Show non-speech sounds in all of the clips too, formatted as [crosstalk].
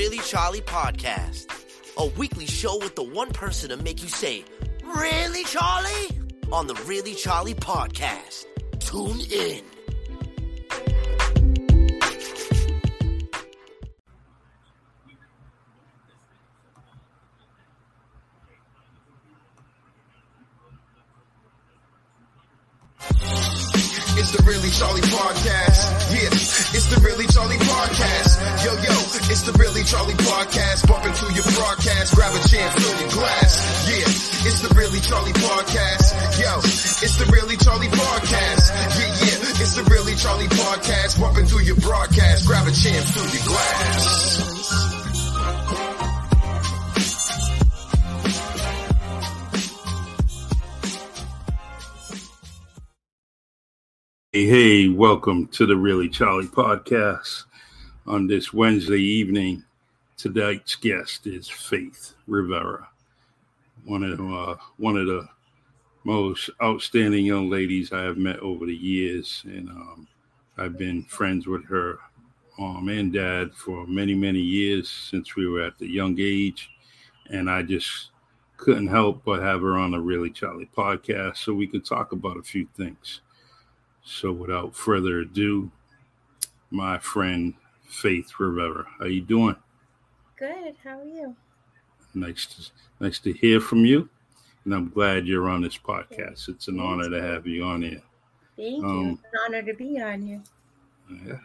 Really Charlie podcast, a weekly show with the one person to make you say, Really Charlie? On the Really Charlie podcast. Tune in. Fill your glass. Hey, hey, welcome to the Really Charlie podcast. On this Wednesday evening, tonight's guest is Faith Rivera, one of uh, one of the most outstanding young ladies I have met over the years, and um, I've been friends with her mom and dad for many, many years since we were at the young age, and I just couldn't help but have her on the Really Charlie podcast so we could talk about a few things. So without further ado, my friend Faith Rivera, how you doing? Good. How are you? Nice to nice to hear from you, and I'm glad you're on this podcast. It's an honor to have you on here. Thank Um, you. It's an honor to be on here. Yeah,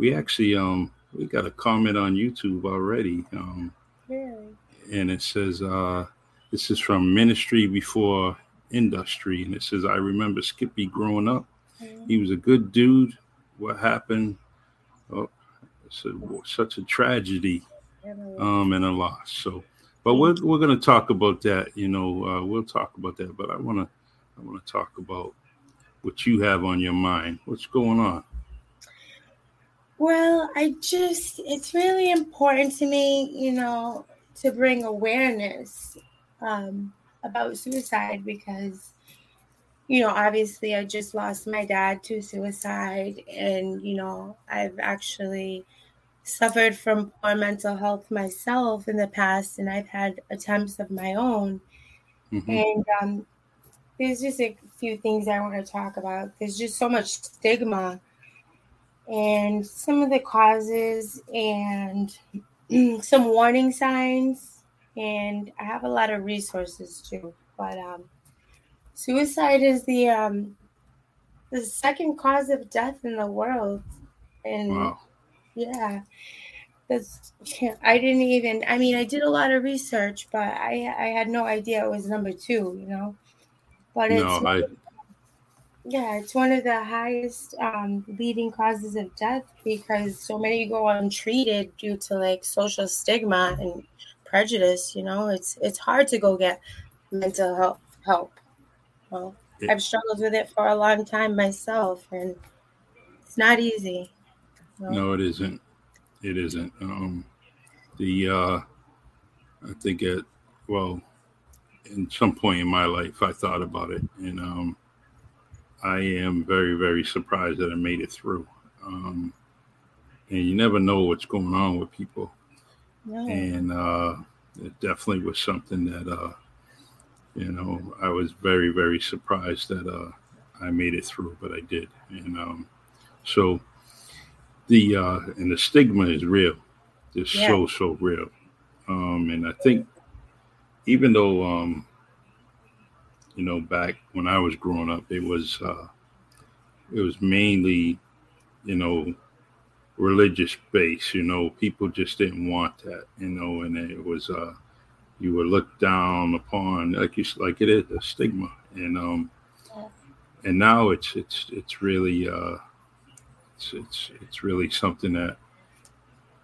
we actually um we got a comment on YouTube already, um, Really? and it says uh this is from Ministry Before Industry, and it says I remember Skippy growing up. He was a good dude. What happened? Oh, it's a, such a tragedy um, and a loss. So, but we're we're gonna talk about that. You know, uh, we'll talk about that. But I wanna I wanna talk about what you have on your mind. What's going on? Well, I just, it's really important to me, you know, to bring awareness um, about suicide because, you know, obviously I just lost my dad to suicide. And, you know, I've actually suffered from poor mental health myself in the past, and I've had attempts of my own. Mhm. And um, there's just a few things I want to talk about. There's just so much stigma and some of the causes and [clears throat] some warning signs. And I have a lot of resources too. But um, suicide is the um, the second cause of death in the world. And Wow. yeah. That's I didn't even I mean I did a lot of research, but I I had no idea it was number two, you know. But it's No, I yeah, it's one of the highest um, leading causes of death because so many go untreated due to like social stigma and prejudice. You know, it's it's hard to go get mental health help. Well, It- I've struggled with it for a long time myself, and it's not easy. you know? no, it isn't. It isn't. Um, the uh, I think it. Well, in some point in my life, I thought about it, and um, I am very, very surprised that I made it through. Um, and you never know what's going on with people, No. and uh, it definitely was something that uh, you know I was very, very surprised that uh, I made it through, but I did, and um, so the uh, and the stigma is real. It's Yeah. so so real, um, and I think even though um, you know back when I was growing up, it was uh, it was mainly you know religious base. You know, people just didn't want that. You know, and it was uh, you were looked down upon, like you like it is a stigma, and um, Yeah. and now it's it's it's really uh, it's it's it's really something that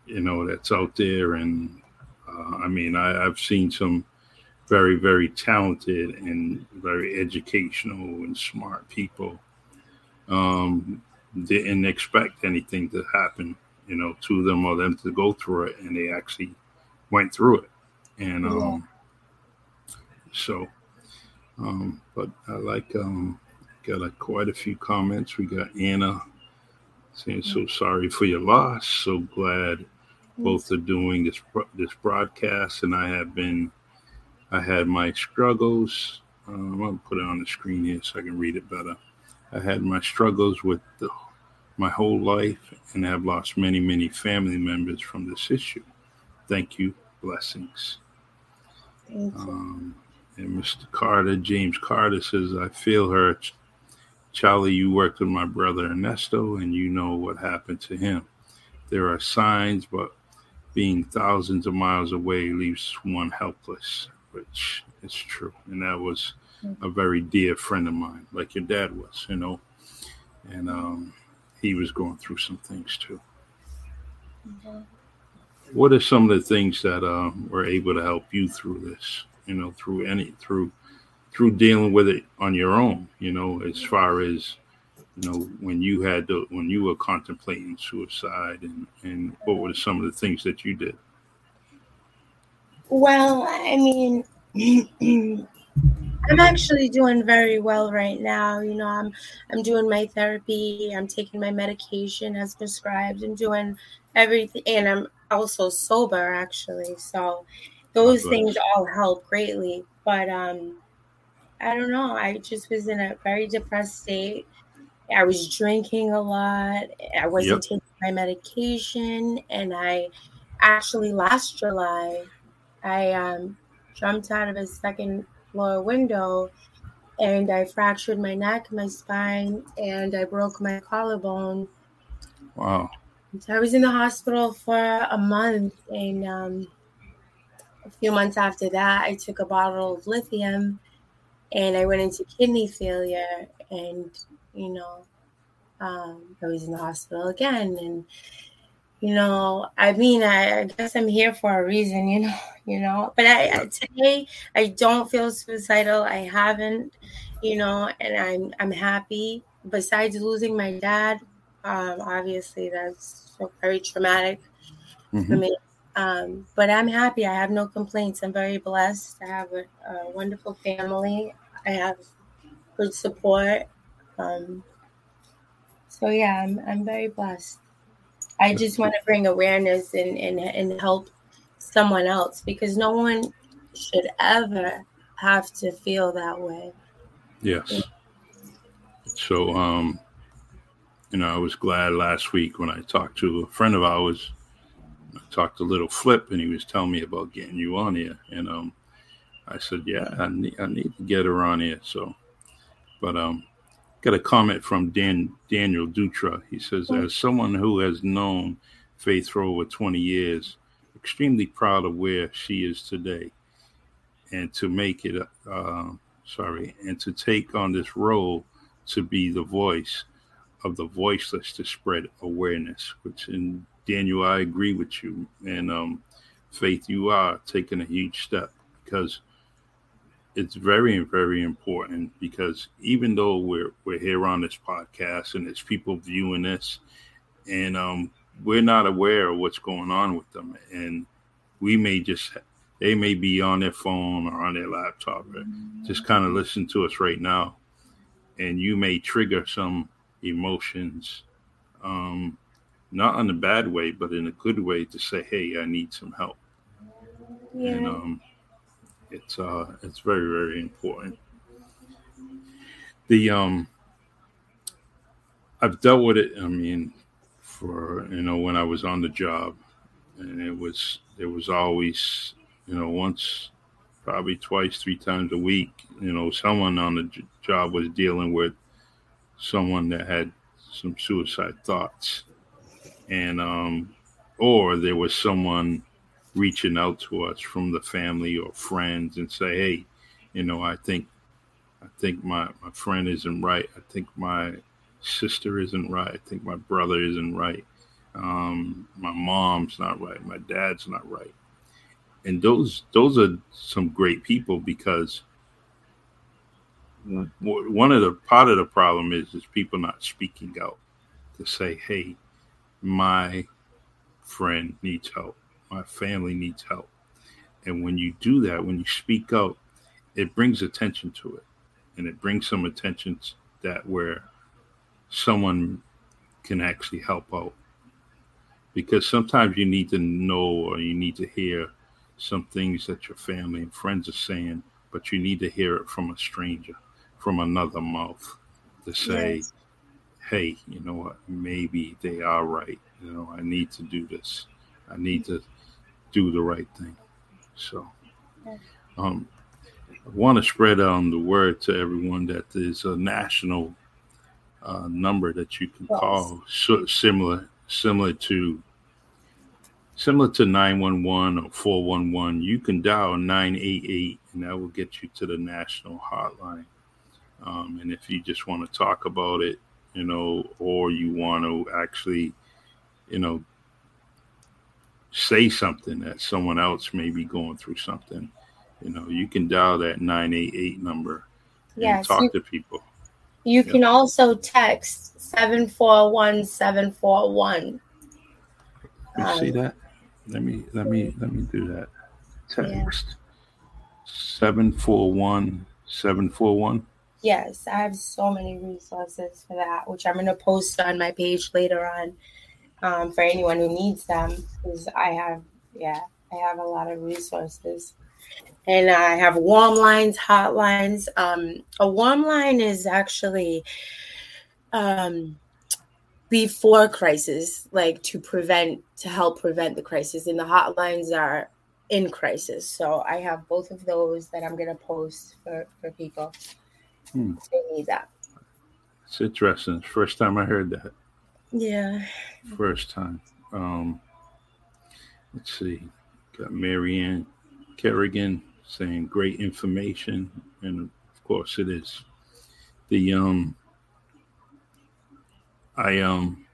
you know that's out there, and uh, I mean I, I've seen some very very talented and very educational and smart people um, didn't expect anything to happen, you know, to them or them to go through it, and they actually went through it, and um, so, um, but I like um, got a, quite a few comments. We got Anna saying, "So sorry for your loss. So glad both are doing this this broadcast, and I have been. I had my struggles. Um, I'll put it on the screen here so I can read it better. I had my struggles with the, my whole life, and have lost many, many family members from this issue. Thank you. Blessings. Thank you. Um, and Mr. Carter, James Carter says, I feel hurt. Charlie, you worked with my brother Ernesto, and you know what happened to him. There are signs, but being thousands of miles away leaves one helpless, which is true. And that was a very dear friend of mine, like your dad was, you know. And um, he was going through some things too. What are some of the things that uh, were able to help you through this? You know, through any through through dealing with it on your own. You know, as far as you know, when you had to, when you were contemplating suicide, and and what were some of the things that you did? Well, I mean, [clears throat] I'm actually doing very well right now. You know, I'm I'm doing my therapy. I'm taking my medication as prescribed and doing everything. And I'm also sober, actually. So those bless. things all help greatly. But um, I don't know. I just was in a very depressed state. I was drinking a lot. I wasn't Yep. taking my medication, and I actually last July, I um, jumped out of a second floor window, and I fractured my neck, my spine, and I broke my collarbone. Wow. So I was in the hospital for a month, and um, a few months after that, I took a bottle of lithium, and I went into kidney failure, and you know, um, I was in the hospital again, and you know, I mean, I, I guess I'm here for a reason, you [laughs] know, you know. But I I- today I don't feel suicidal. I haven't, you know, and I'm I'm happy. Besides losing my dad, um, obviously that's so very traumatic for Mhm. me. Um, but I'm happy. I have no complaints. I'm very blessed. I have a, a wonderful family. I have good support. Um, so yeah, I'm I'm very blessed. I just want to bring awareness and, and and help someone else because no one should ever have to feel that way. Yes. So, um, you know, I was glad last week when I talked to a friend of ours. I talked to Little Flip, and he was telling me about getting you on here. And um, I said, "Yeah, I need, I need to get her on here." So, but um, got a comment from Dan Daniel Dutra. He says, "As someone who has known Faith for over 20 years, extremely proud of where she is today, and to make it, uh, sorry, and to take on this role to be the voice of the voiceless to spread awareness. Which, in Daniel, I agree with you, and um, Faith, you are taking a huge step because." It's very very important because even though we're we're here on this podcast and there's people viewing this and um we're not aware of what's going on with them and we may just they may be on their phone or on their laptop or just kind of listen to us right now and you may trigger some emotions um not in a bad way but in a good way to say hey i need some help. And um it's uh it's very very important. The um i've dealt with it i mean for you know when i was on the job and it was it was always you know once probably twice three times a week you know someone on the j- job was dealing with someone that had some suicide thoughts. And um or there was someone reaching out to us from the family or friends and say, "Hey, you know, I think, I think my my friend isn't right. I think my sister isn't right. I think my brother isn't right. Um, my mom's not right. My dad's not right." And those those are some great people because one of the part of the problem is is people not speaking out to say, "Hey, my friend needs help." My family needs help. And when you do that, when you speak out, it brings attention to it. And it brings some attention that where someone can actually help out. because sometimes you need to know or you need to hear some things that your family and friends are saying, but you need to hear it from a stranger, from another mouth to say, yes. hey, you know what, maybe they are right. You know, I need to do this. I need to do the right thing. So, um, I want to spread on the word to everyone that there's a national uh, number that you can yes. call so, similar similar to similar to 911 or 411 you can dial 988 and that will get you to the national hotline um, and if you just want to talk about it you know or you want to actually you know say something that someone else may be going through something you know you can dial that 988 number and talk you, to people. You can also text 741 741 you um, see that? Let me let me let me do that. Text 741 741 yes i have so many resources for that which i'm going to post on my page later on um, for anyone who needs them because i have yeah i have a lot of resources and I have warm lines, hot lines. Um, a warm line is actually um, before crisis, like to prevent, to help prevent the crisis, and the hotlines are in crisis. So I have both of those that I'm going to post for, for people hmm. they need that. It's interesting. First time I heard that. Yeah. First time. Um, let's see. Got Marianne Kerrigan saying great information, and of course it is. The um, I um,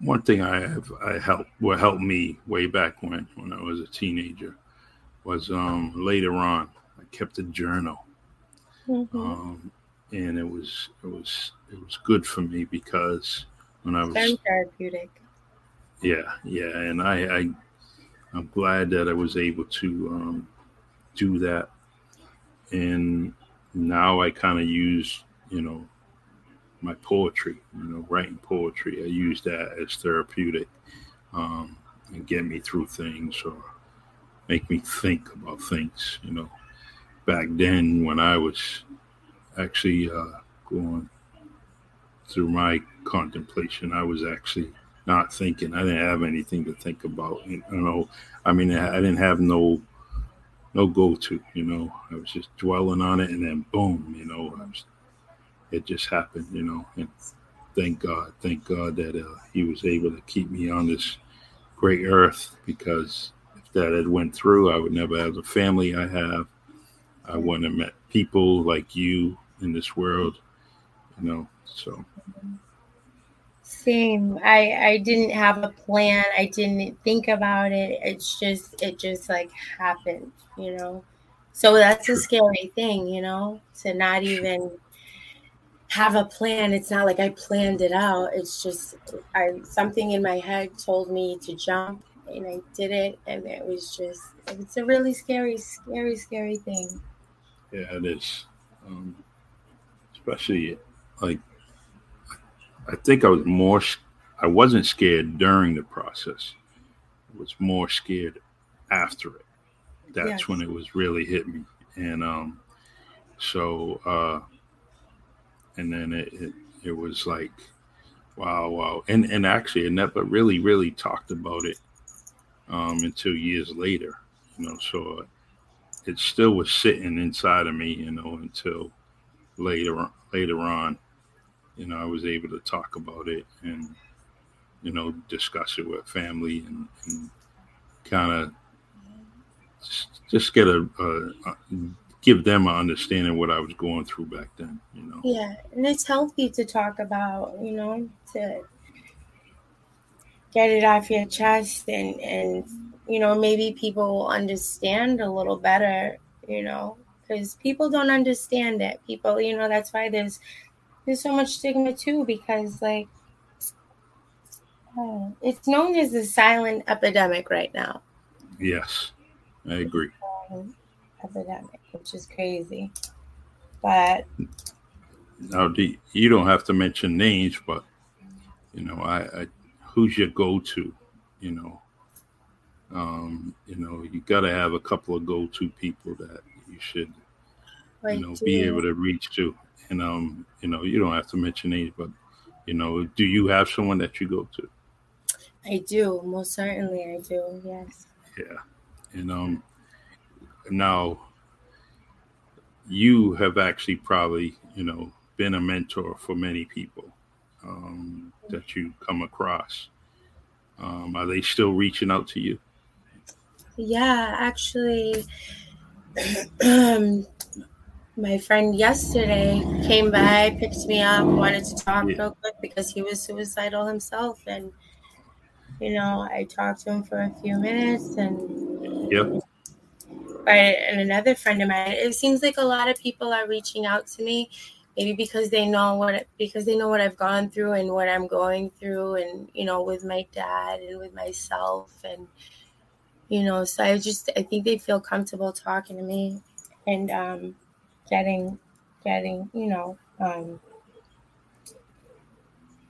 one thing I have I helped what helped me way back when when I was a teenager was um later on I kept a journal, mm-hmm. um, and it was it was it was good for me because when I was very therapeutic. Yeah, yeah, and I, I I'm glad that I was able to um, do that. And now I kind of use, you know, my poetry, you know, writing poetry. I use that as therapeutic um, and get me through things or make me think about things, you know. Back then, when I was actually uh, going through my contemplation, I was actually not thinking. I didn't have anything to think about. You know, I mean, I didn't have no no go to. You know, I was just dwelling on it, and then boom, you know, was, it just happened. You know, and thank God, thank God that uh, He was able to keep me on this great earth because if that had went through, I would never have the family I have. I wouldn't have met people like you in this world. You know, so. Same. I I didn't have a plan. I didn't think about it. It's just it just like happened, you know. So that's a scary thing, you know, to not even have a plan. It's not like I planned it out. It's just I something in my head told me to jump and I did it and it was just it's a really scary, scary, scary thing. Yeah, it is. Um, especially like I think I was more, I wasn't scared during the process. I was more scared after it. That's yes. when it was really hit me. And um, so, uh, and then it, it, it was like, wow, wow. And, and actually, I never really, really talked about it um, until years later, you know, so it still was sitting inside of me, you know, until later, later on you know, I was able to talk about it and, you know, discuss it with family and, and kind of just, just, get a, a, a, give them an understanding what I was going through back then, you know. Yeah, and it's healthy to talk about, you know, to get it off your chest and and you know maybe people will understand a little better, you know, because people don't understand it. People, you know, that's why there's there's so much stigma too because like uh, it's known as a silent epidemic right now. Yes, I agree. Um, epidemic, which is crazy, but now do, you don't have to mention names, but you know I, I who's your go-to? You know, um, you know, you got to have a couple of go-to people that you should, you know, be able to reach to. And um, you know, you don't have to mention names, but you know, do you have someone that you go to? I do, most certainly I do, yes. Yeah. And um now you have actually probably, you know, been a mentor for many people um, that you come across. Um, are they still reaching out to you? Yeah, actually, [clears throat] um, my friend yesterday came by, picked me up, wanted to talk yeah. real quick because he was suicidal himself, and you know, I talked to him for a few minutes, and yep. But and another friend of mine, it seems like a lot of people are reaching out to me, maybe because they know what because they know what I've gone through and what I'm going through, and you know, with my dad and with myself, and you know, so I just I think they feel comfortable talking to me, and um, getting getting you know um,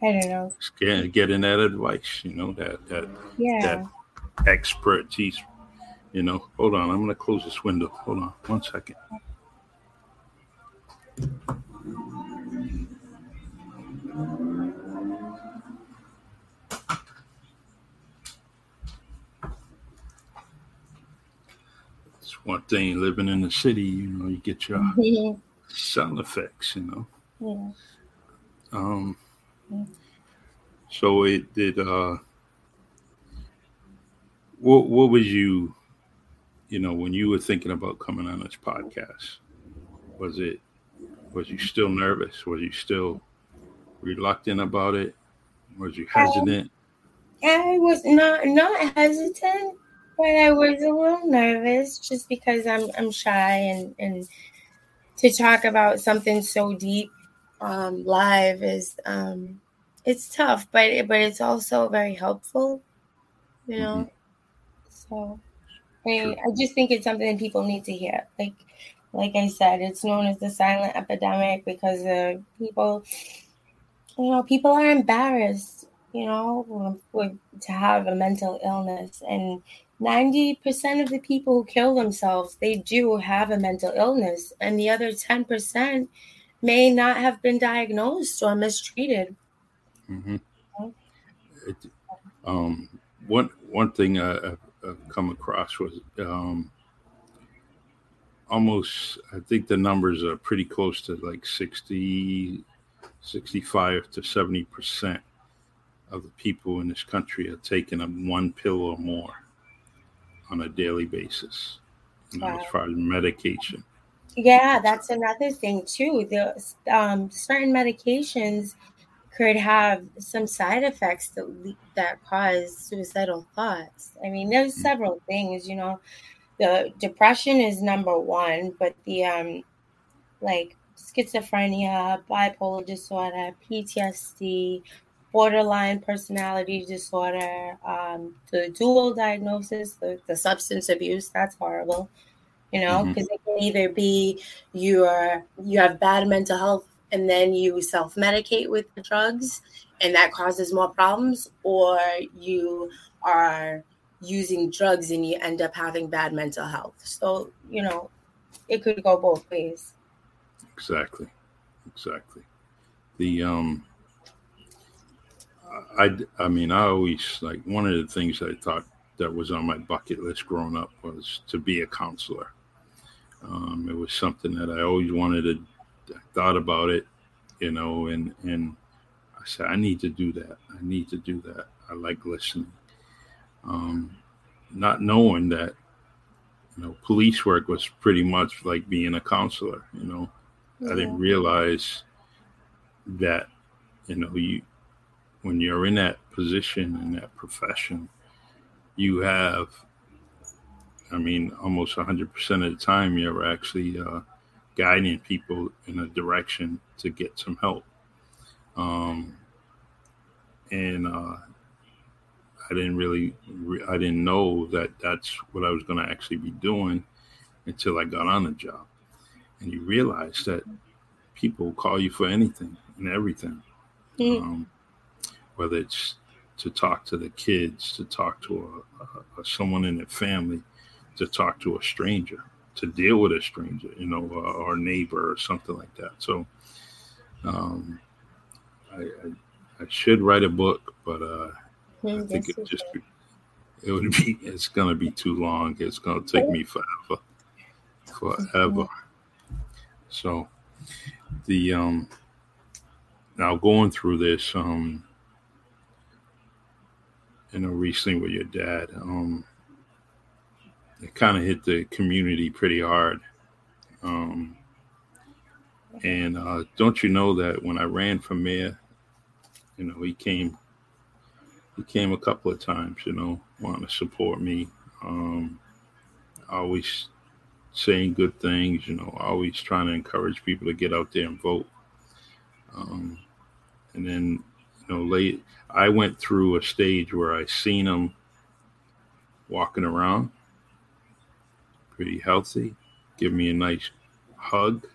I don't know. Getting, getting that advice, you know, that that yeah. that expertise. You know, hold on, I'm gonna close this window. Hold on one second. It's one thing living in the city, you know, you get your mm-hmm. sound effects, you know. Yeah. Um so it did. Uh, what what was you, you know, when you were thinking about coming on this podcast? Was it was you still nervous? Was you still reluctant about it? Was you hesitant? I was not not hesitant, but I was a little nervous just because I'm I'm shy and and to talk about something so deep um, live is um, it's tough, but but it's also very helpful, you know. Mm-hmm. So I, I just think it's something that people need to hear. Like like I said, it's known as the silent epidemic because uh, people, you know, people are embarrassed, you know, with, to have a mental illness, and ninety percent of the people who kill themselves, they do have a mental illness, and the other ten percent may not have been diagnosed or mistreated. Mm-hmm. It, um, one one thing I, have come across was um, almost I think the numbers are pretty close to like 60, 65 to 70 percent of the people in this country are taking one pill or more on a daily basis you know, wow. as far as medication. Yeah, that's another thing too. The um, certain medications could have some side effects that that cause suicidal thoughts. I mean, there's mm. several things, you know. The depression is number one, but the um like schizophrenia, bipolar disorder, PTSD, borderline personality disorder, um, the dual diagnosis, the, the substance abuse, that's horrible. You know, because mm-hmm. it can either be you're you have bad mental health and then you self medicate with the drugs and that causes more problems, or you are using drugs and you end up having bad mental health. So, you know, it could go both ways. Exactly. Exactly. The, um, I, I mean, I always like one of the things I thought that was on my bucket list growing up was to be a counselor. Um, it was something that I always wanted to thought about it, you know, and and I said I need to do that. I need to do that. I like listening. Um, not knowing that, you know, police work was pretty much like being a counselor. You know, yeah. I didn't realize that, you know, you when you're in that position in that profession, you have I mean, almost 100% of the time, you're actually uh, guiding people in a direction to get some help. Um, and uh, I didn't really, I didn't know that that's what I was going to actually be doing until I got on the job. And you realize that people call you for anything and everything, mm. um, whether it's to talk to the kids, to talk to a, a, someone in their family, to talk to a stranger, to deal with a stranger, you know, uh, or neighbor or something like that. So, um, I, I, I should write a book, but uh, I think it just be, it would be it's gonna be too long. It's gonna take me forever, forever. So the um now going through this um you know recently with your dad um it kind of hit the community pretty hard. Um and uh don't you know that when i ran for mayor you know he came he came a couple of times you know wanting to support me. Um always saying good things you know always trying to encourage people to get out there and vote. Um and then you know late i went through a stage where i seen him walking around pretty healthy give me a nice hug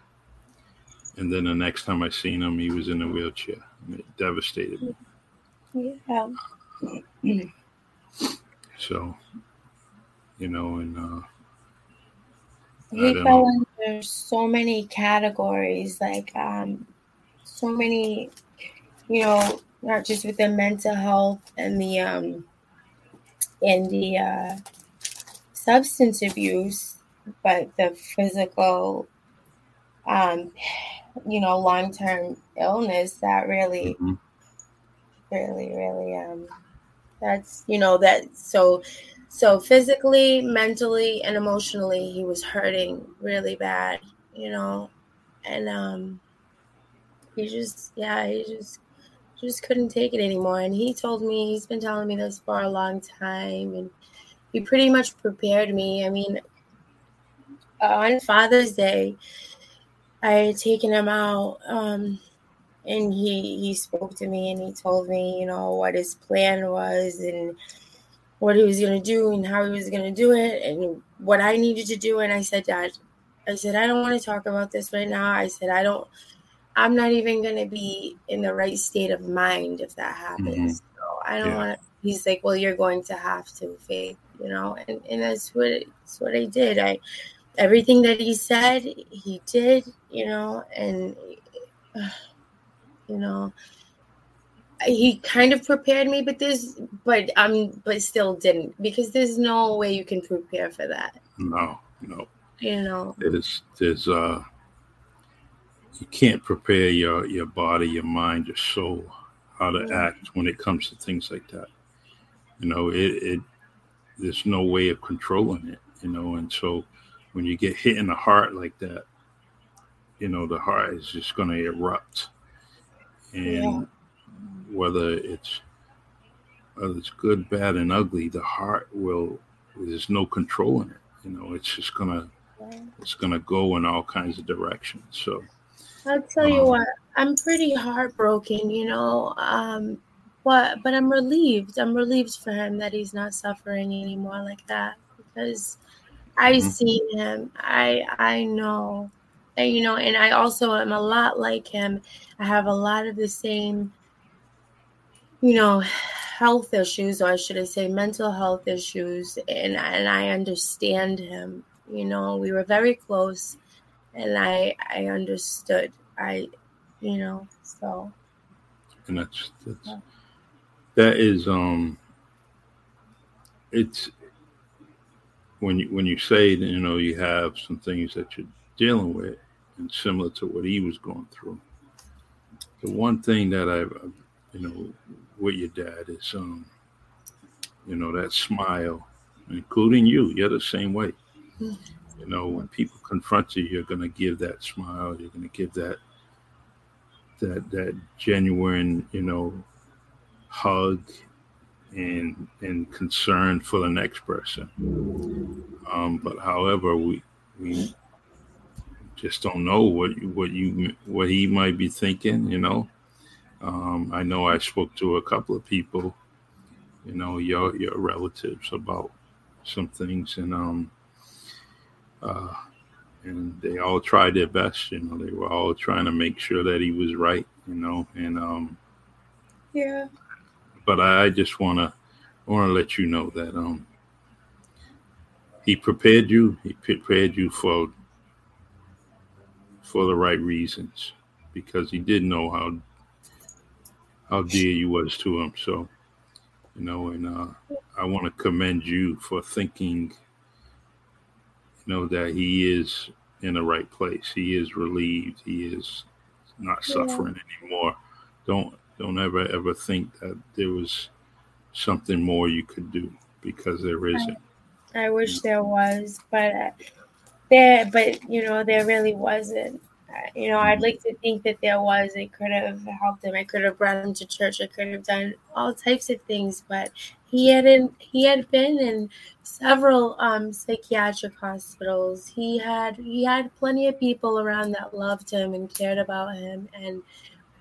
and then the next time i seen him he was in a wheelchair and it devastated me Yeah. so you know and uh He fell know. under so many categories, like um, so many, you know, not just with the mental health and the um, and the uh, substance abuse, but the physical, um, you know, long term illness that really mhm. really really um that's you know that so so physically mentally and emotionally he was hurting really bad you know and um he just yeah he just just couldn't take it anymore. And he told me he's been telling me this for a long time and he pretty much prepared me. I mean on father's day i had taken him out um and he he spoke to me and he told me you know what his plan was and what he was going to do and how he was going to do it and what i needed to do. And i said dad i said i don't want to talk about this right now. I said i don't i'm not even going to be in the right state of mind if that happens. So i don't Yeah. want to he's like well you're going to have to faith you know? And, and that's what that's what i did. I everything that he said he did you know? And you know he kind of prepared me but there's but um but still didn't because there's no way you can prepare for that. No no. You know? There's there's uh you can't prepare your your body your mind your soul how to act when it comes to things like that. You know it, it there's no way of controlling it you know and so when you get hit in the heart like that you know the heart is just going to erupt. And Yeah. whether it's whether it's good bad and ugly the heart will there's no controlling it you know it's just gonna it's gonna go in all kinds of directions. So I'll tell you what, I'm pretty heartbroken, you know. Um, but but I'm relieved. I'm relieved for him that he's not suffering anymore like that because I Mhm. seen him. I I know, and you know, and I also am a lot like him. I have a lot of the same, you know, health issues, or I should say, mental health issues, and and I understand him. You know, we were very close and I I understood. I you know, so and that's that's Yeah. that is um it's when you when you say that you know you have some things that you're dealing with and similar to what he was going through the one thing that i've uh, you know with your dad is um you know that smile including you you're the same way Mm. you know when people confront you you're going to give that smile you're going to give that that that genuine you know hug and and concern for the next person. Um but however we we just don't know what what you what he might be thinking you know? Um i know i spoke to a couple of people you know your your relatives about some things and um uh and they all tried their best you know they were all trying to make sure that he was right you know and um yeah. but I I just wanna wanna let you know that um he prepared you. He prepared you for for the right reasons because he did know how how dear you was to him. So, you know, and uh, I want to commend you for thinking, know, that he is in the right place. He is relieved. He is not suffering yeah. anymore. Don't don't ever ever think that there was something more you could do because there isn't. I, I wish there was, but uh, there, but you know, there really wasn't. You know, I'd like to think that there was. I could have helped him. I could have brought him to church. I could have done all types of things, but he hadn't. He had been in several um, psychiatric hospitals. He had he had plenty of people around that loved him and cared about him, and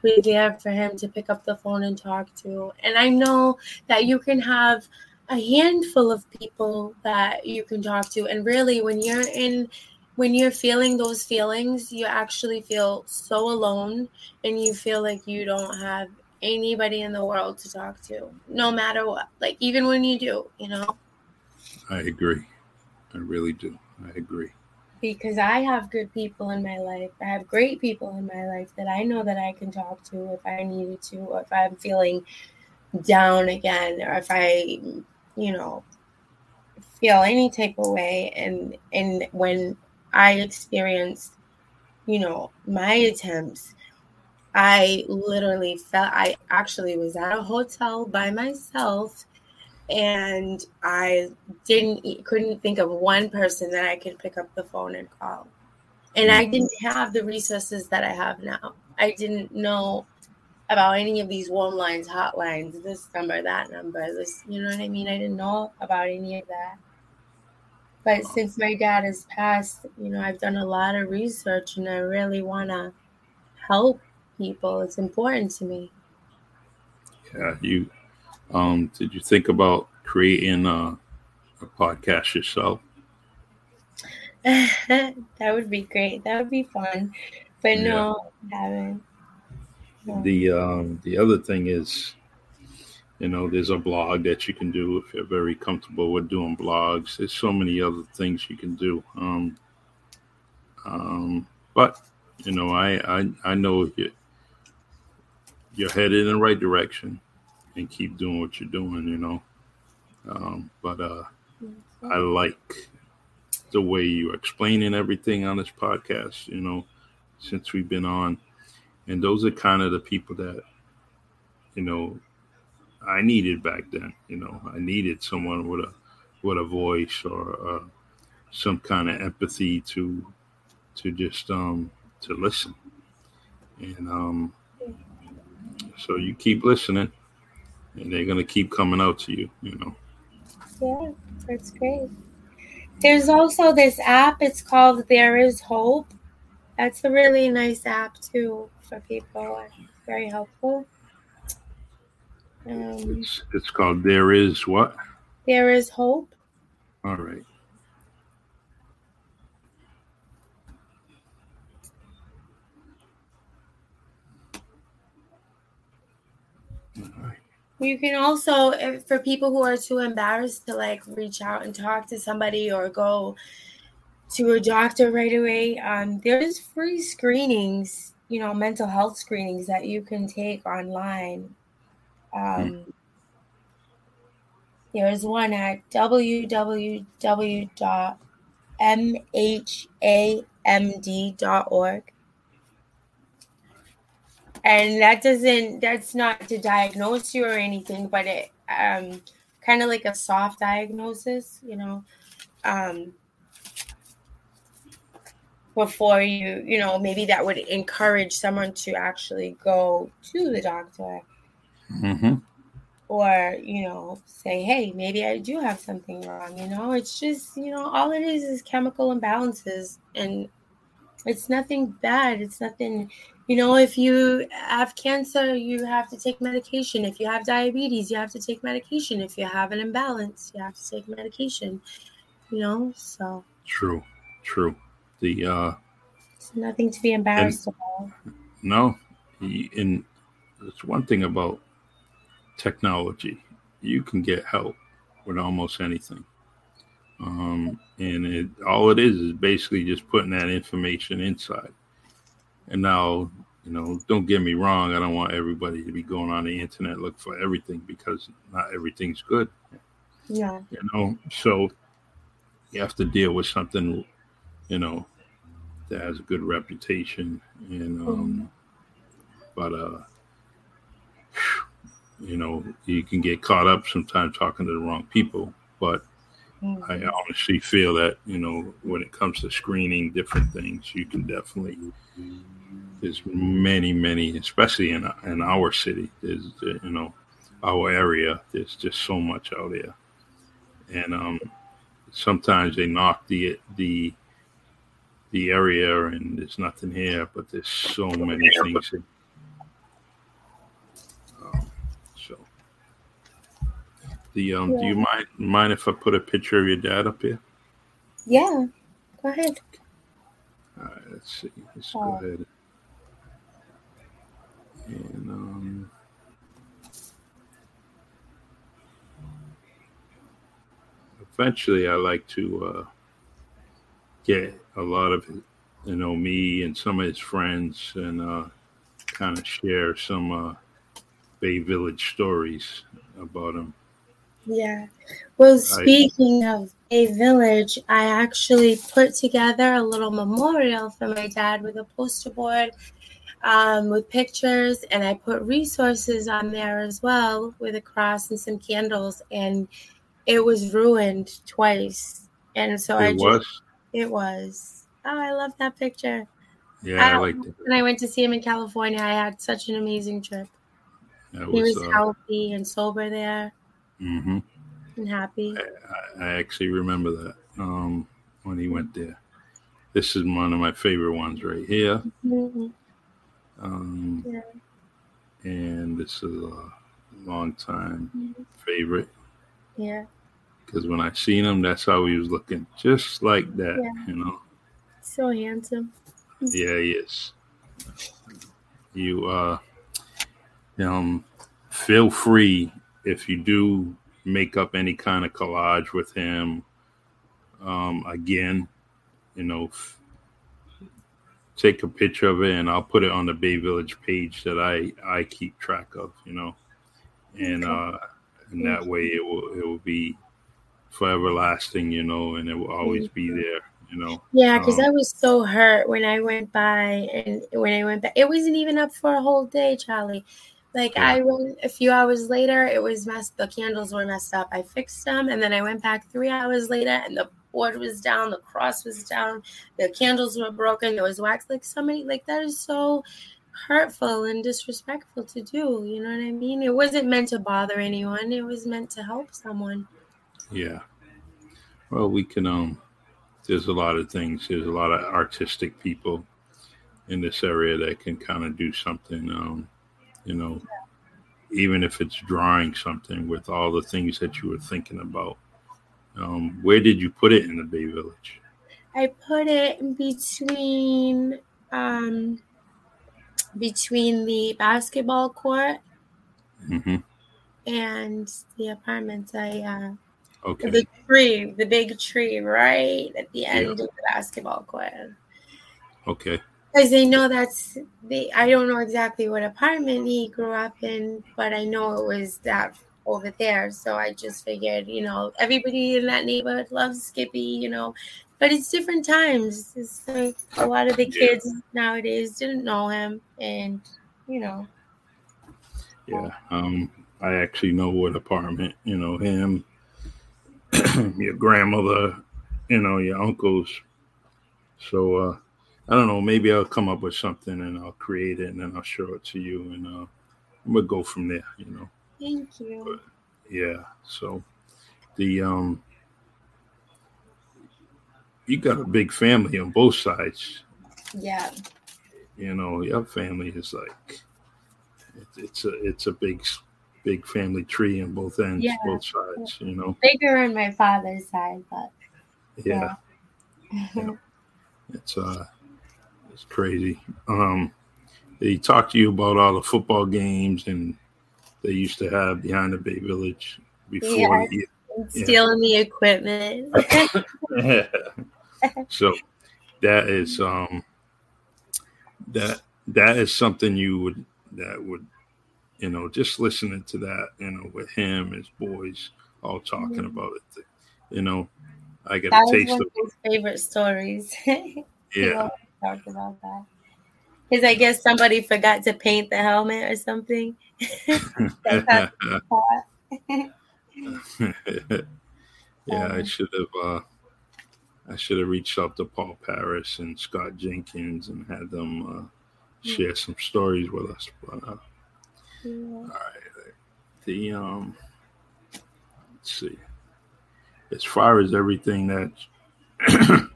we there for him to pick up the phone and talk to. And I know that you can have a handful of people that you can talk to, and really, when you're in when you're feeling those feelings, you actually feel so alone and you feel like you don't have anybody in the world to talk to, no matter what. Like, even when you do, you know? I agree. I really do. I agree. Because I have good people in my life. I have great people in my life that I know that I can talk to if I needed to, or if I'm feeling down again, or if I, you know, feel any type of way. And and when I experienced, you know, my attempts. I literally felt I actually was at a hotel by myself and I didn't couldn't think of one person that I could pick up the phone and call. And I didn't mm-hmm. have the resources that I have now. I didn't know about any of these warm lines, hotlines, this number, that number, this, you know what I mean? I didn't know about any of that. But since my dad has passed, you know, I've done a lot of research and I really want to help people. It's important to me. Yeah, you um did you think about creating a, a podcast yourself? [laughs] that would be great. That would be fun. But yeah. no, I haven't. No. The um the other thing is you know, there's a blog that you can do if you're very comfortable with doing blogs. There's so many other things you can do. Um, um, but you know, I I, I know you, you're headed in the right direction, and keep doing what you're doing. You know, um, but uh, I like the way you're explaining everything on this podcast. You know, since we've been on, and those are kind of the people that you know I needed back then. You know, I needed someone with a with a voice or uh, some kind of empathy to to just um to listen. And um so you keep listening and they're gonna keep coming out to you, you know. Yeah, that's great. There's also this app, it's called There Is Hope. That's a really nice app too for people. Very helpful. Um, it's, it's called There Is What? There Is Hope. All right. You can also, for people who are too embarrassed to like reach out and talk to somebody or go to a doctor right away, um, there's free screenings, you know, mental health screenings that you can take online. Hmm. Um, There's one at www.mhamd.org. And that doesn't, that's not to diagnose you or anything, but it um, kind of like a soft diagnosis, you know. Um, before you, you know, maybe that would encourage someone to actually go to the doctor. Mm-hmm. Or, you know, say, hey, maybe I do have something wrong. You know, it's just, you know, all it is is chemical imbalances. And it's nothing bad. It's nothing, you know, if you have cancer, you have to take medication. If you have diabetes, you have to take medication. If you have an imbalance, you have to take medication, you know, so. True, true. The, uh, it's nothing to be embarrassed about. No, and it's one thing about technology. You can get help with almost anything. Um, and it, all it is is basically just putting that information inside. And now, you know, don't get me wrong, I don't want everybody to be going on the internet look for everything because not everything's good. Yeah. You know, so you have to deal with something, you know, that has a good reputation. And um, but uh, you know, you can get caught up sometimes talking to the wrong people. But Mm. I honestly feel that you know when it comes to screening different things, you can definitely. There's many, many, especially in in our city. There's you know our area. There's just so much out there, and um, sometimes they knock the the the area and there's nothing here, but there's so many things. that- um, so, the um, do you mind mind if I put a picture of your dad up here? Yeah. Go ahead. All right, let's see. Let's go Oh. ahead. And um, eventually, I like to uh, get a lot of, you know, me and some of his friends, and uh, kind of share some uh, Bay Village stories about him. Yeah. Well, speaking of a village, I actually put together a little memorial for my dad with a poster board um, with pictures, and I put resources on there as well with a cross and some candles. And it was ruined twice, and so I it just was, it was. Oh, I love that picture. yeah, I I- like that. When I went to see him in California, I had such an amazing trip. That He was, was uh, healthy and sober there mhm. and happy. I, I actually remember that um, when he went there. This is one of my favorite ones right here. Mhm. Um, Yeah. And this is a long time Mhm. favorite Yeah. because when I seen him, that's how he was looking, just like that, Yeah. you know. So handsome. Yeah, he is. You uh, um, feel free if you do make up any kind of collage with him. Um, again, you know, f- take a picture of it and I'll put it on the Bay Village page that I I keep track of. You know, and uh, and that way it will it will be forever lasting. You know, and it will always be there. You know. Yeah, because Um, I was so hurt when I went by and when I went back. It wasn't even up for a whole day, Charlie. Like Yeah. I went a few hours later, it was messed. The candles were messed up. I fixed them, and then I went back three hours later, and the board was down, the cross was down, the candles were broken. There was wax. Like somebody, like that is so hurtful and disrespectful to do. You know what I mean? It wasn't meant to bother anyone. It was meant to help someone. Yeah. Well, we can um there's a lot of things. There's a lot of artistic people in this area that can kind of do something um you know even if it's drawing something with all the things that you were thinking about. Um where did you put it in the Bay Village? I put it between um between the basketball court Mhm. and the apartments. I uh Okay. the tree, the big tree right at the end Yeah. of the basketball court. Okay. Because they know that's the I don't know exactly what apartment he grew up in, but I know it was that over there. So I just figured, you know, everybody in that neighborhood loves Skippy, you know. But it's different times. It's like a lot of the Yeah. kids nowadays didn't know him and you know. Yeah. Um I actually know what apartment, you know, him, [clears throat] your grandmother, you know, your uncles. So uh I don't know, maybe I'll come up with something and I'll create it and then I'll show it to you and uh gonna go from there, you know. Thank you. Yeah. So the um you got a big family on both sides. Yeah. You know, your family is like it, it's a it's a big big family tree on both ends, Yeah. both sides, you know. Bigger on my father's side, but Yeah. [laughs] It's uh it's crazy. Um they talk to you about all the football games and they used to have behind the Bay Village before. Yeah. Stealing the equipment. [laughs] [laughs] so that is um that that is something you would that would you know just listening to that you know with him his boys all talking Mhm. about it you know i get that a taste one of his favorite stories. [laughs] Yeah talked about that. Because I guess somebody forgot to paint the helmet or something. [laughs] Yeah i Um, should have uh i should have reached out to paul paris and scott jenkins and had them uh share some stories with us but uh Yeah. All right. The um let's see. As far as everything that [clears throat]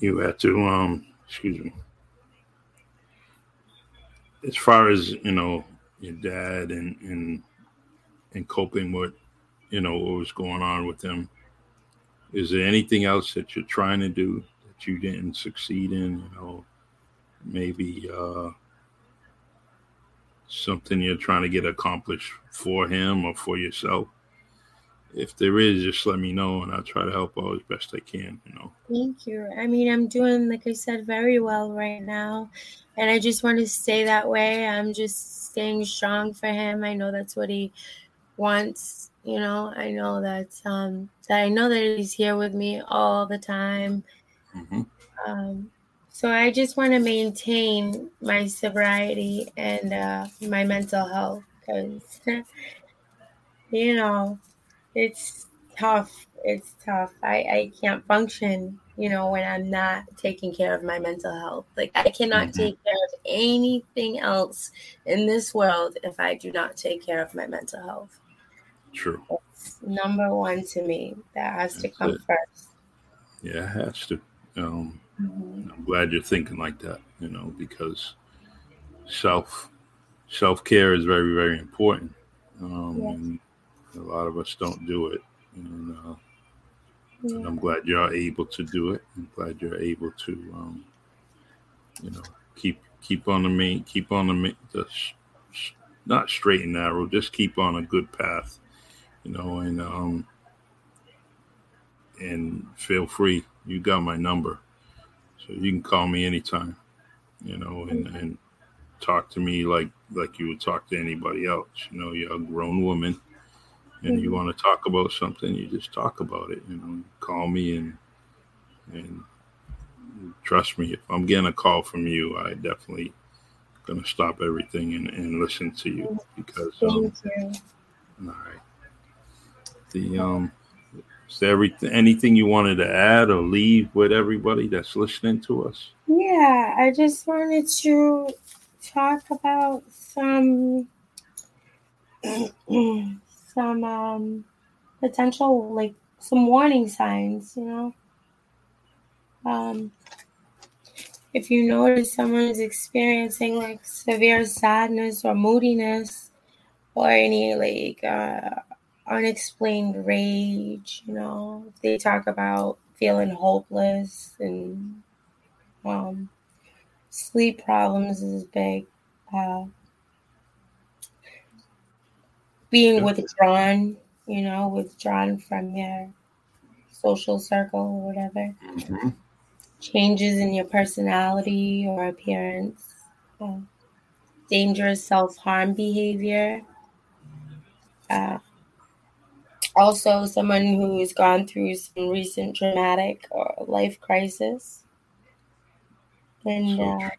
you had to um excuse me. As far as, you know, your dad and and and coping with, you know, what was going on with him, is there anything else that you're trying to do that you didn't succeed in, you know, maybe uh something you're trying to get accomplished for him or for yourself. If there is, just let me know and I'll try to help out as best I can, you know. Thank you. I mean, I'm doing, like I said, very well right now. And I just want to stay that way. I'm just staying strong for him. I know that's what he wants. You know, I know that um that I know that he's here with me all the time. hmm Um so I just want to maintain my sobriety and uh, my mental health because, [laughs] you know, it's tough. It's tough. I, I can't function, you know, when I'm not taking care of my mental health. Like, I cannot Mhm. take care of anything else in this world if I do not take care of my mental health. True. It's number one to me. That has to come it. first. Yeah, it has to. Um, Mhm. I'm glad you're thinking like that, you know, because self self care is very, very important. Um, Yes. A lot of us don't do it. And, uh, and I'm glad you're able to do it. I'm glad you're able to, um, you know, keep keep on the main, keep on the, the sh- not straight and narrow, just keep on a good path, you know, and um, and feel free. You got my number, so you can call me anytime, you know, and and talk to me like like you would talk to anybody else. You know, you're a grown woman and you Mhm. want to talk about something, you just talk about it. You know, call me and and trust me, if I'm getting a call from you, I definitely gonna stop everything and, and listen to you because um, you. all right. The um, is there everything anything you wanted to add or leave with everybody that's listening to us? Yeah, I just wanted to talk about some [clears throat] [clears throat] some um potential like some warning signs, you know. Um if you notice someone is experiencing like severe sadness or moodiness or any like uh unexplained rage, you know, they talk about feeling hopeless and um, sleep problems is big. Uh, being withdrawn, you know, withdrawn from your social circle or whatever. Changes in your personality or appearance. Uh, dangerous self harm behavior. Uh, also, someone who's gone through some recent traumatic or life crisis. And uh,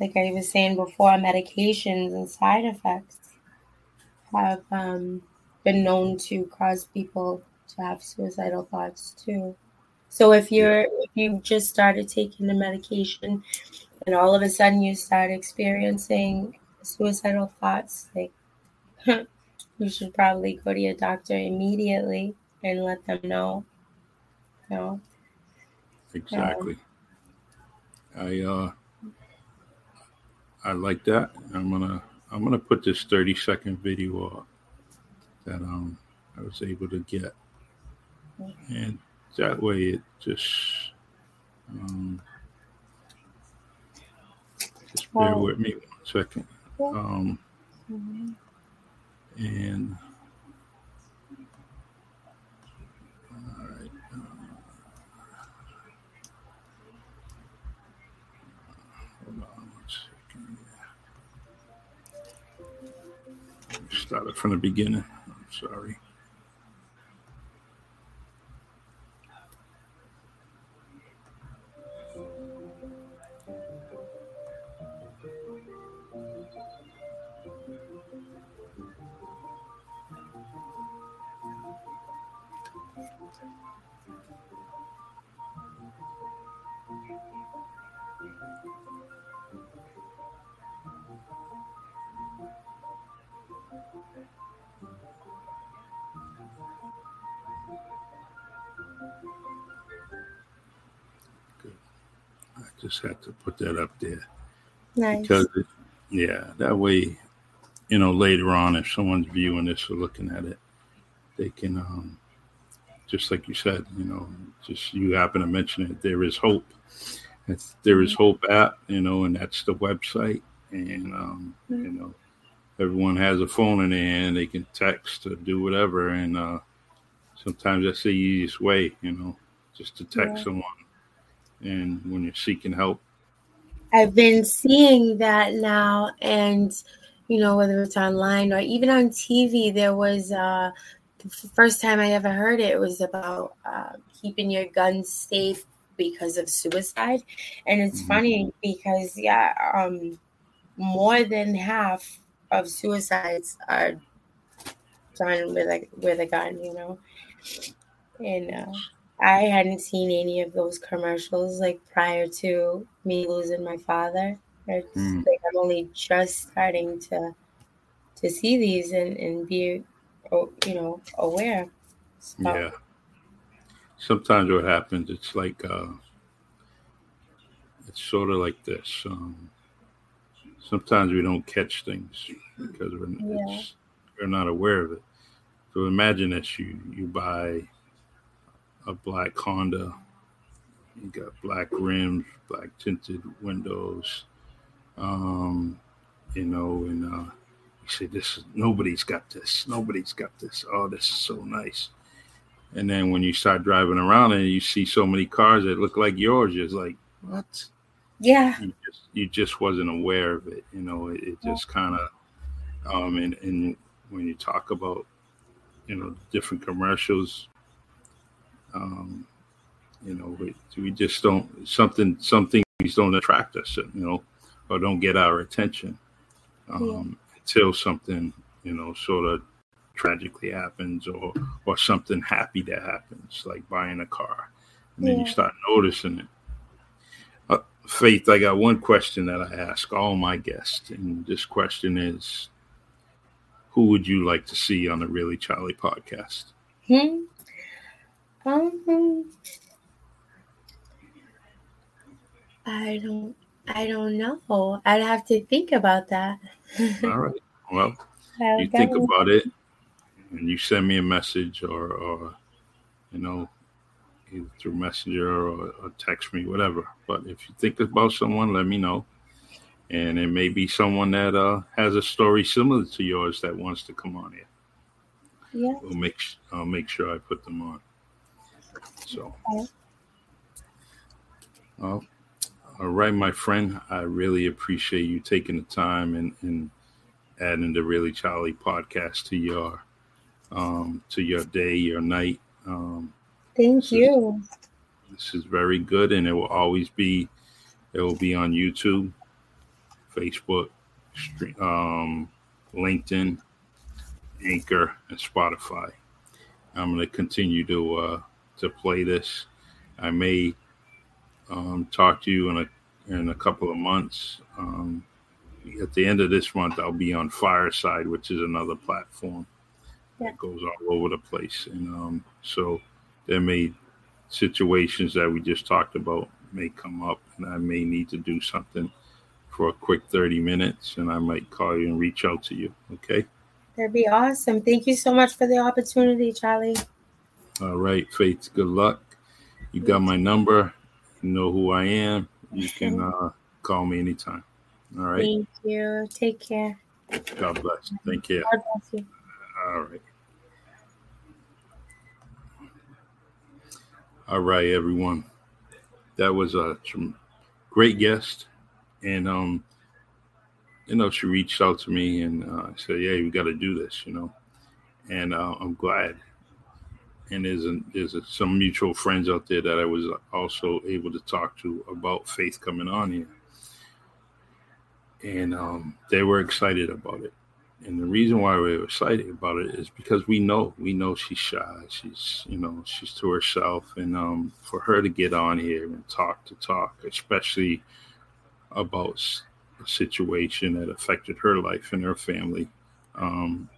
like I was saying before, medications and side effects have um, been known to cause people to have suicidal thoughts too. So if you're if you just started taking the medication and all of a sudden you start experiencing suicidal thoughts, like [laughs] you should probably go to your doctor immediately and let them know. You know? Exactly. I uh I like that. I'm gonna I'm gonna put this 30 second video up that um I was able to get. And that way it just um just bear with me one second. Um Mhm. And Started from the beginning. I'm sorry. Just had to put that up there. Nice. because it, yeah that way you know later on if someone's viewing this or looking at it they can um just like you said you know just you happen to mention it there is hope it's, there is hope app you know and that's the website and um you know everyone has a phone in their hand they can text or do whatever and uh sometimes that's the easiest way you know just to text Yeah. someone and when you're seeking help I've been seeing that now, and you know, whether it's online or even on TV, there was uh, the first time I ever heard it was about uh, keeping your guns safe because of suicide, and it's Mhm. funny because yeah, um, more than half of suicides are done with a with a gun, you know, and. Uh, I hadn't seen any of those commercials like prior to me losing my father. It's Mm. like I'm only just starting to to see these and, and be oh, you know aware. So, Yeah. Sometimes what happens, it's like uh it's sort of like this. Um sometimes we don't catch things because we're Yeah. it's, we're not aware of it. So imagine this you you buy a black Honda, you got black rims, black tinted windows, um, you know, and uh you say this nobody's got this, nobody's got this. Oh, this is so nice. And then when you start driving around and you see so many cars that look like yours, you're just like, what? yeah, You just you just wasn't aware of it. You know, it, it just kind of um and, and when you talk about you know different commercials, um, you know, we, we just don't something some things don't attract us, you know, or don't get our attention um, until something you know sort of tragically happens or or something happy that happens, like buying a car, and then you start noticing it. Uh, Faith, I got one question that I ask all my guests, and this question is, who would you like to see on the Really Charlie podcast? hmm. Um, I don't, I don't know. I'd have to think about that. [laughs] All right. Well, you think about it, and you send me a message, or, or you know, either through Messenger or, or text me, whatever. But if you think about someone, let me know. And it may be someone that uh, has a story similar to yours that wants to come on here. yeah. We'll make I'll make sure I put them on. So, Okay. well, all right, my friend. I really appreciate you taking the time and, and adding the Really Charlie podcast to your um, to your day, your night. Um, Thank So- you. this is very good, and it will always be. It will be on YouTube, Facebook, um, LinkedIn, Anchor, and Spotify. I'm going to continue to uh, to play this. I may um, talk to you in a in a couple of months. Um, at the end of this month, I'll be on Fireside, which is another platform Yeah. that goes all over the place, and um, so there may situations that we just talked about may come up, and I may need to do something for a quick 30 minutes, and I might call you and reach out to you. Okay. That'd be awesome. Thank you so much for the opportunity, Charlie. All right, Faith. Good luck. You got my number. You know who I am. You can uh, call me anytime. All right. Thank you. Take care. God bless. Thank you. God bless you. All right. All right, everyone. That was a great guest, and um, you know, she reached out to me and uh, said, "Yeah, we got to do this," you know, and uh, I'm glad. And there's a, there's a, some mutual friends out there that I was also able to talk to about faith coming on here, and um, they were excited about it. And the reason why we were excited about it is because we know we know she's shy. She's you know she's to herself, and um, for her to get on here and talk to talk, especially about a situation that affected her life and her family, um,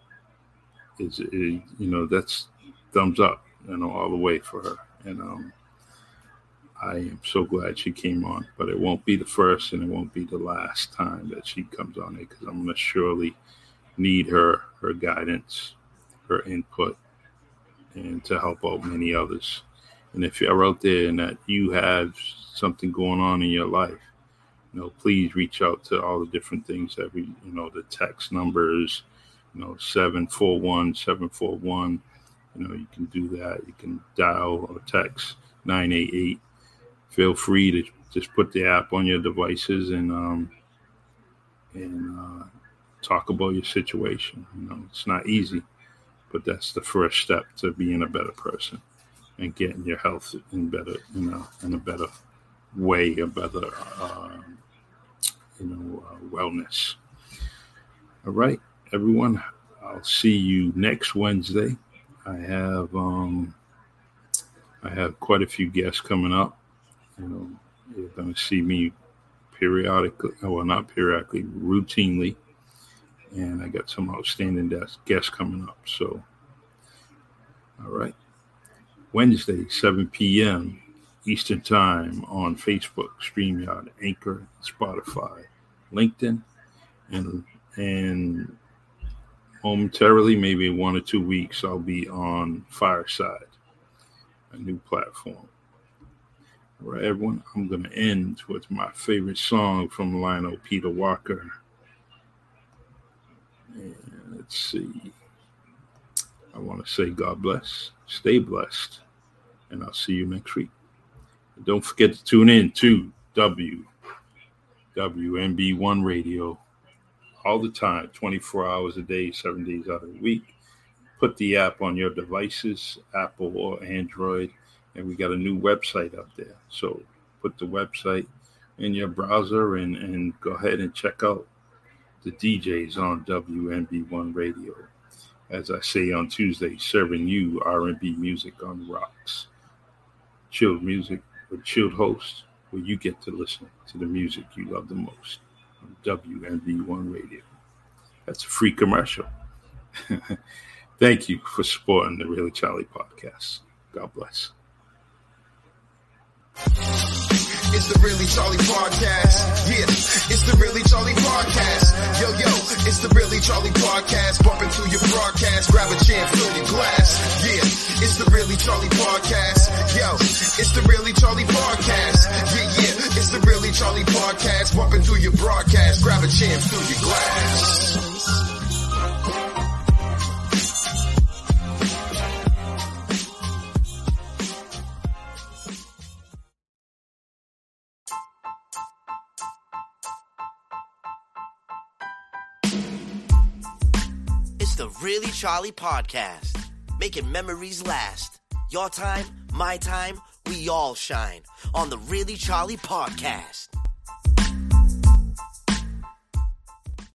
is, is you know that's thumbs up, you know, all the way for her. And um, I am so glad she came on, but it won't be the first and it won't be the last time that she comes on it because I'm going to surely need her her guidance, her input, and to help out many others. And if you're out there and that you have something going on in your life, you know, please reach out to all the different things that we, you know, the text numbers, you know, 741 741. You know, you can do that. You can dial or text 988. Feel free to just put the app on your devices and, um, and, uh, talk about your situation. You know, it's not easy, but that's the first step to being a better person and getting your health in better, you know, in a better way, a better, um, you know, uh, wellness. All right, everyone. I'll see you next Wednesday. I have um, I have quite a few guests coming up. You know, you're going to see me periodically, well, not periodically, routinely and I got some outstanding guests coming up. So, all right, Wednesday, 7 p.m. Eastern Time on Facebook, StreamYard, Anchor, Spotify, LinkedIn, and and momentarily, maybe one or two weeks, I'll be on Fireside, a new platform. All right, everyone, I'm going to end with my favorite song from Lionel Peter Walker. And let's see. I want to say God bless, stay blessed, and I'll see you next week. And don't forget to tune in to W WMB1 Radio all the time, 24 hours a day, seven days out of the week. Put the app on your devices, Apple or Android, and we got a new website up there. So put the website in your browser and, and go ahead and check out the DJs on WMB1 Radio. As I say on Tuesday, serving you R&B music on rocks. Chilled music with chilled hosts, where you get to listen to the music you love the most on WMB1 Radio. That's a free commercial. [laughs] Thank you for supporting the Really Charlie podcast. God bless. It's the Really Charlie Podcast. Yeah, it's the Really Charlie Podcast. Yo, yo, it's the Really Charlie Podcast. Bump into your broadcast, grab a chair, fill your glass. Yeah, it's the Really Charlie Podcast. Yo, it's the Really Charlie Podcast. Yeah, yeah, it's the Really Charlie Podcast. Bump through your broadcast, grab a chair, fill your glass. It's the Really Charlie Podcast, making memories last. Your time, my time, we all shine on the Really Charlie Podcast.